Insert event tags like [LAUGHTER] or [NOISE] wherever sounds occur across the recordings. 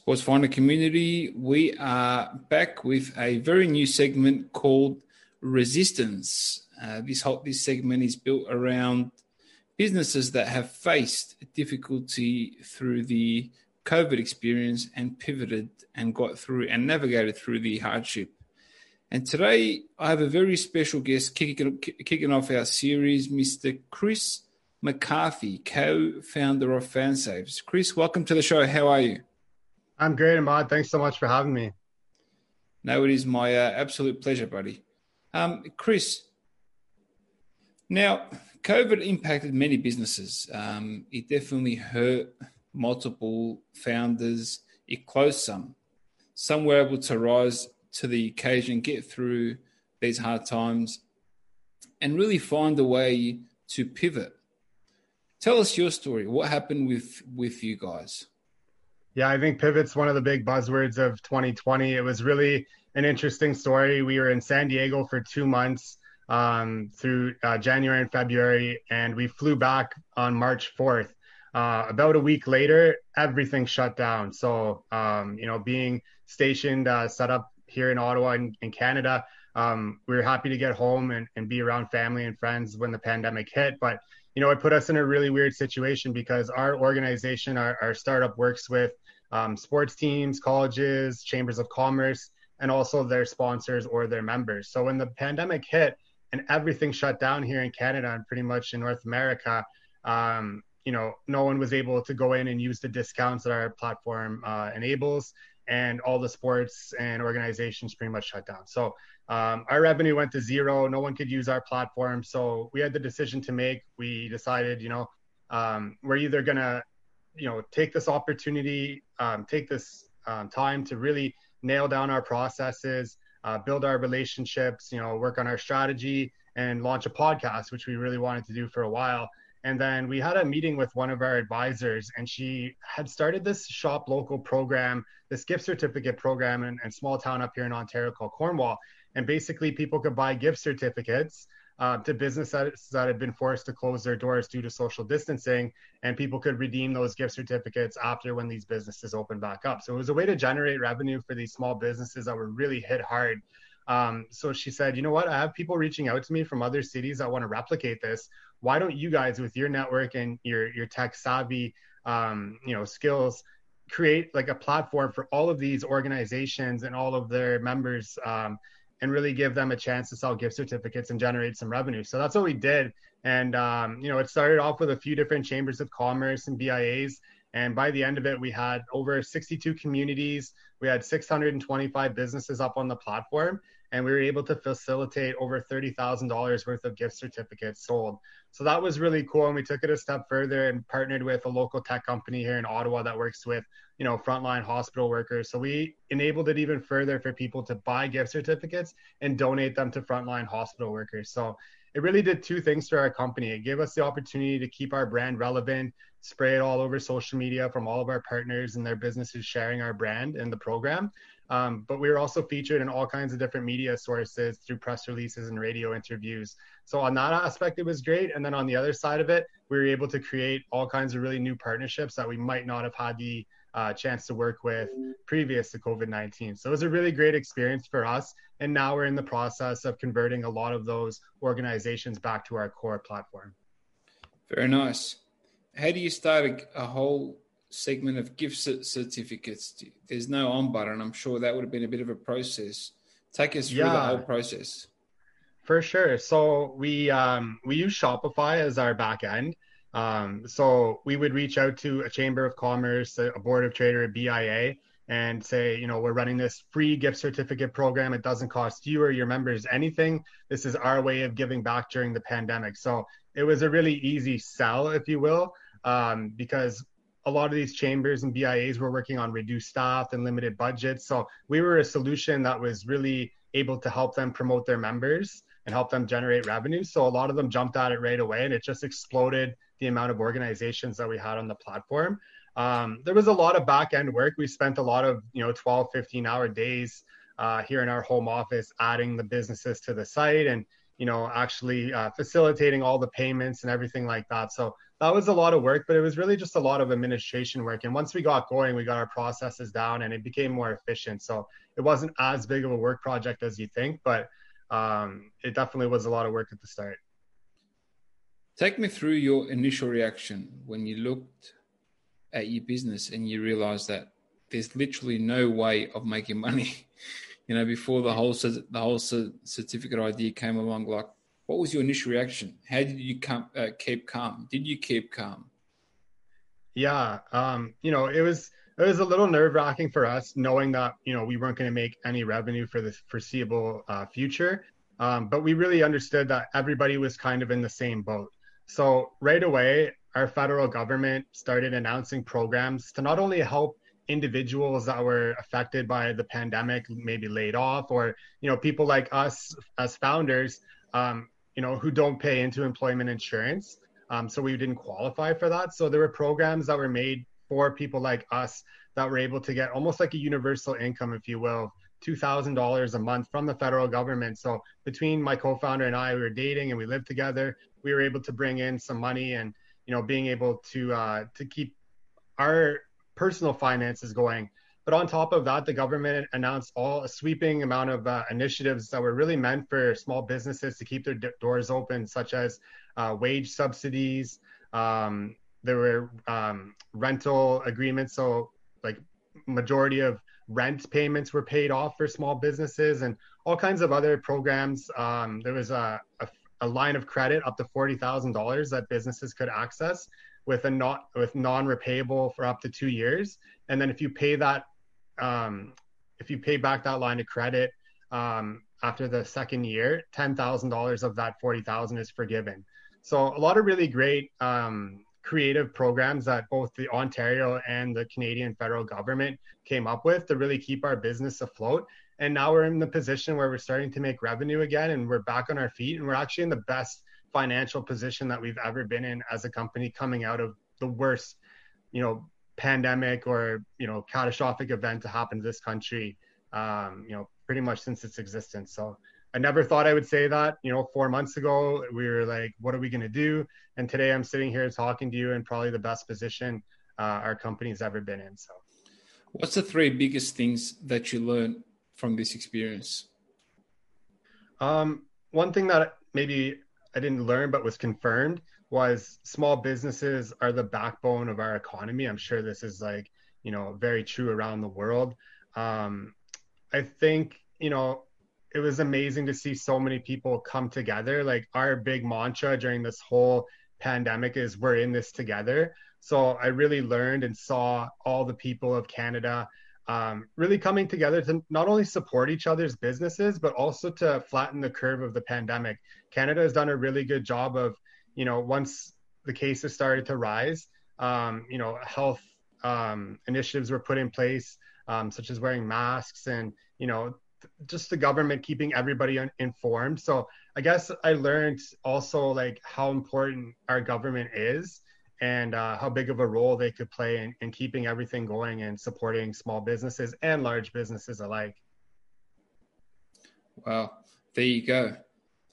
Sports Finder community, we are back with a very new segment called Resistance. Uh, this whole this segment is built around businesses that have faced difficulty through the COVID experience and pivoted and got through and navigated through the hardship. And today I have a very special guest kicking, kicking off our series, Mr. Chris McCarthy, co-founder of FanSaves. Chris, welcome to the show. How are you? I'm great, Ahmad. Thanks so much for having me. No, it is my uh, absolute pleasure, buddy. Um, Chris, now COVID impacted many businesses. Um, it definitely hurt multiple founders. It closed some. Some were able to rise to the occasion, get through these hard times, and really find a way to pivot. Tell us your story. What happened with with you guys? Yeah, I think pivot's one of the big buzzwords of 2020. It was really an interesting story. We were in San Diego for two months um, through uh, January and February, and we flew back on March 4th. Uh, about a week later, everything shut down. So, um, you know, being stationed, uh, set up here in Ottawa in, in Canada, um, we were happy to get home and, and be around family and friends when the pandemic hit. But you know, it put us in a really weird situation because our organization, our, our startup works with um, sports teams, colleges, chambers of commerce, and also their sponsors or their members. So when the pandemic hit and everything shut down here in Canada and pretty much in North America, um, you know, no one was able to go in and use the discounts that our platform uh, enables, and all the sports and organizations pretty much shut down. So um, our revenue went to zero. No one could use our platform. So we had the decision to make. We decided, you know, um, we're either gonna, you know, take this opportunity, um, take this um, time to really nail down our processes, uh, build our relationships, you know, work on our strategy, and launch a podcast, which we really wanted to do for a while. And then we had a meeting with one of our advisors, and she had started this shop local program, this gift certificate program in a small town up here in Ontario called Cornwall. And basically, people could buy gift certificates uh, to businesses that had been forced to close their doors due to social distancing, and people could redeem those gift certificates after when these businesses opened back up. So it was a way to generate revenue for these small businesses that were really hit hard. Um, so she said, you know what? I have people reaching out to me from other cities that want to replicate this. Why don't you guys, with your network and your your tech savvy, um, you know, skills, create like a platform for all of these organizations and all of their members? Um, and really give them a chance to sell gift certificates and generate some revenue. So that's what we did. And, um, you know, it started off with a few different chambers of commerce and BIAs. And by the end of it, we had over 62 communities. We had 625 businesses up on the platform. And we were able to facilitate over $30,000 worth of gift certificates sold. So that was really cool. And we took it a step further and partnered with a local tech company here in Ottawa that works with, you know, frontline hospital workers. So we enabled it even further for people to buy gift certificates and donate them to frontline hospital workers. So it really did two things for our company. It gave us the opportunity to keep our brand relevant, spray it all over social media from all of our partners and their businesses sharing our brand and the program. Um, but we were also featured in all kinds of different media sources through press releases and radio interviews. So on that aspect, it was great. And then on the other side of it, we were able to create all kinds of really new partnerships that we might not have had the uh, chance to work with previous to COVID 19. So it was a really great experience for us. And now we're in the process of converting a lot of those organizations back to our core platform. Very nice. How do you start a, a whole segment of gift certificates? There's no on button. I'm sure that would have been a bit of a process. Take us through yeah, the whole process. For sure. So we um, we use Shopify as our back end. Um, so we would reach out to a chamber of commerce, a board of trader, a BIA, and say, you know, we're running this free gift certificate program. It doesn't cost you or your members anything. This is our way of giving back during the pandemic. So it was a really easy sell, if you will, um, because a lot of these chambers and BIAs were working on reduced staff and limited budgets. So we were a solution that was really able to help them promote their members and help them generate revenue. So a lot of them jumped at it right away and it just exploded the amount of organizations that we had on the platform. Um, there was a lot of back end work. We spent a lot of, you know, 12, 15 hour days uh, here in our home office adding the businesses to the site and, you know, actually uh, facilitating all the payments and everything like that. So that was a lot of work, but it was really just a lot of administration work. And once we got going, we got our processes down and it became more efficient. So it wasn't as big of a work project as you think, but um, it definitely was a lot of work at the start. Take me through your initial reaction when you looked at your business and you realized that there's literally no way of making money. [LAUGHS] you know, before the whole the whole certificate idea came along, like what was your initial reaction? How did you come, uh, keep calm? Did you keep calm? Yeah, um, you know, it was it was a little nerve wracking for us knowing that you know we weren't going to make any revenue for the foreseeable uh, future. Um, but we really understood that everybody was kind of in the same boat. So right away, our federal government started announcing programs to not only help individuals that were affected by the pandemic, maybe laid off, or you know people like us as founders, um, you know, who don't pay into employment insurance. Um, so we didn't qualify for that. So there were programs that were made for people like us that were able to get almost like a universal income, if you will, $2,000 a month from the federal government. So between my co-founder and I, we were dating and we lived together. We were able to bring in some money and, you know, being able to, uh, to keep our personal finances going. But on top of that, the government announced all a sweeping amount of uh, initiatives that were really meant for small businesses to keep their d- doors open, such as uh, wage subsidies. Um, there were um, rental agreements, so like majority of rent payments were paid off for small businesses, and all kinds of other programs. Um, there was a, a, a line of credit up to forty thousand dollars that businesses could access with a not with non-repayable for up to two years, and then if you pay that um, if you pay back that line of credit um, after the second year, ten thousand dollars of that forty thousand is forgiven. So a lot of really great um, creative programs that both the Ontario and the Canadian federal government came up with to really keep our business afloat. And now we're in the position where we're starting to make revenue again, and we're back on our feet, and we're actually in the best financial position that we've ever been in as a company coming out of the worst, you know, pandemic or you know catastrophic event to happen to this country um, you know pretty much since its existence. So i never thought i would say that you know four months ago we were like what are we going to do? And today i'm sitting here talking to you in probably the best position uh, our company's ever been in so. What's the three biggest things that you learned from this experience? Um, one thing that maybe i didn't learn but was confirmed was small businesses are the backbone of our economy. I'm sure this is like, you know, very true around the world. Um, I think, you know, it was amazing to see so many people come together. Like our big mantra during this whole pandemic is we're in this together. So I really learned and saw all the people of Canada um, really coming together to not only support each other's businesses, but also to flatten the curve of the pandemic. Canada has done a really good job of you know, once the cases started to rise, um, you know, health um, initiatives were put in place, um, such as wearing masks and, you know, just the government keeping everybody un- informed. So I guess I learned also like how important our government is and uh, how big of a role they could play in, in keeping everything going and supporting small businesses and large businesses alike. Wow, there you go.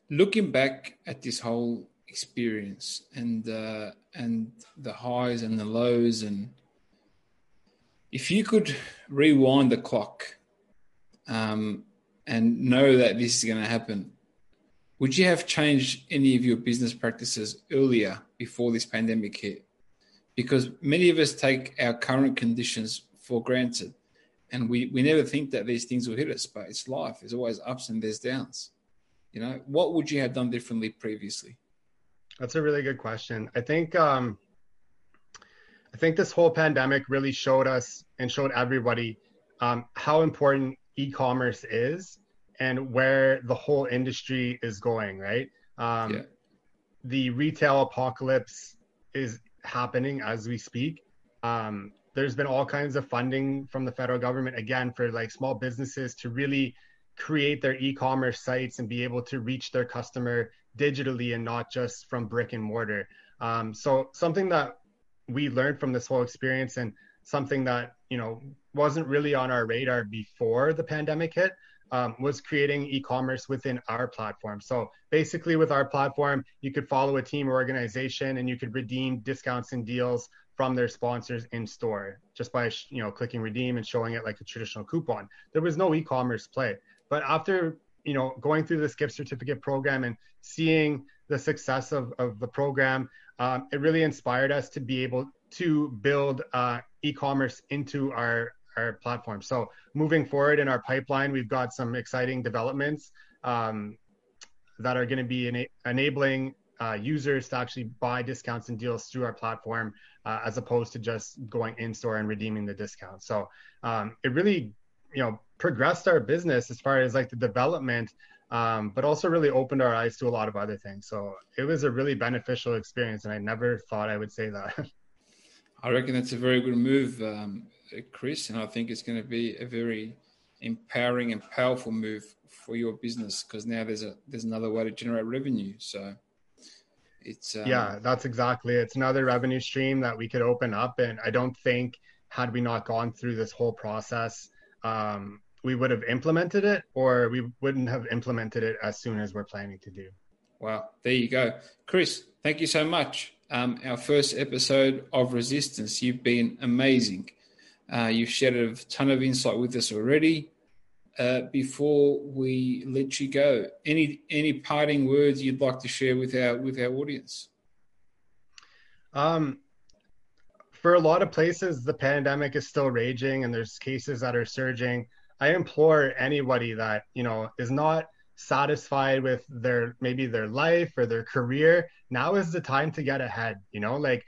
Looking back at this whole experience and uh, and the highs and the lows. And if you could rewind the clock um, and know that this is going to happen would you have changed any of your business practices earlier before this pandemic hit? Because many of us take our current conditions for granted and we, we never think that these things will hit us but it's life. There's always ups and there's downs. You know what would you have done differently previously that's a really good question. I think um, I think this whole pandemic really showed us and showed everybody um, how important e-commerce is and where the whole industry is going. Right. Um, yeah. The retail apocalypse is happening as we speak. um, there's been all kinds of funding from the federal government again for like small businesses to really create their e-commerce sites and be able to reach their customer digitally and not just from brick and mortar. Um, so something that we learned from this whole experience and something that you know wasn't really on our radar before the pandemic hit um, was creating e-commerce within our platform. So basically, with our platform, you could follow a team or organization, and you could redeem discounts and deals from their sponsors in store just by you know clicking redeem and showing it like a traditional coupon. There was no e-commerce play, but after you know going through this gift certificate program and seeing the success of, of the program, um, it really inspired us to be able to build uh, e-commerce into our our platform. So moving forward in our pipeline, we've got some exciting developments um, that are going to be ena- enabling uh, users to actually buy discounts and deals through our platform uh, as opposed to just going in store and redeeming the discount. So um, it really, you know, progressed our business as far as like the development, um, but also really opened our eyes to a lot of other things. So it was a really beneficial experience, and I never thought I would say that. [LAUGHS] I reckon that's a very good move, um, Chris, and I think it's going to be a very empowering and powerful move for your business because now there's a there's another way to generate revenue. So it's um, yeah, that's exactly it. it's another revenue stream that we could open up, and I don't think had we not gone through this whole process, um, we would have implemented it, or we wouldn't have implemented it as soon as we're planning to do. Wow, there you go, Chris. Thank you so much um, our first episode of Resistance. You've been amazing. Uh, you've shared a ton of insight with us already. Uh, before we let you go, any any parting words you'd like to share with our with our audience? Um, for a lot of places, the pandemic is still raging, and there's cases that are surging. I implore anybody that you know is not satisfied with their maybe their life or their career now is the time to get ahead you know? Like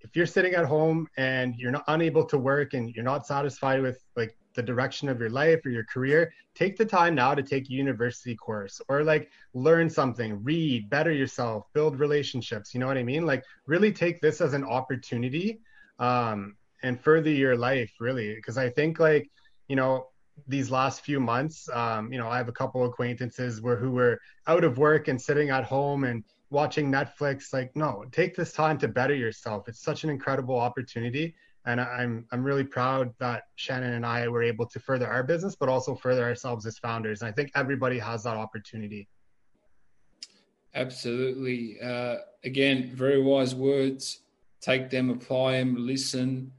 if you're sitting at home and you're not unable to work and you're not satisfied with like the direction of your life or your career take the time now to take a university course or like learn something read better yourself build relationships you know what i mean? Like really take this as an opportunity um and further your life really. Because i think like you know these last few months. Um, you know, I have a couple acquaintances where who were out of work and sitting at home and watching Netflix. Like, no, take this time to better yourself. It's such an incredible opportunity, and I'm I'm really proud that Shannon and I were able to further our business, but also further ourselves as founders. And I think everybody has that opportunity. Absolutely. Uh, again, very wise words. Take them, apply them, listen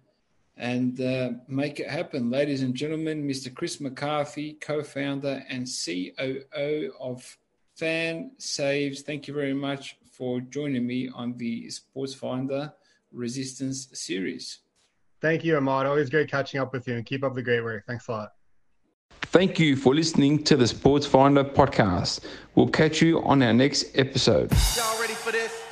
and uh, make it happen. Ladies and gentlemen, Mr. Chris McCarthy, co founder and COO of FanSaves. Thank you very much for joining me on the Sports Finder Resistance series. Thank you, Ahmad. Always great catching up with you and keep up the great work. Thanks a lot. Thank you for listening to the Sports Finder podcast. We'll catch you on our next episode. Y'all ready for this?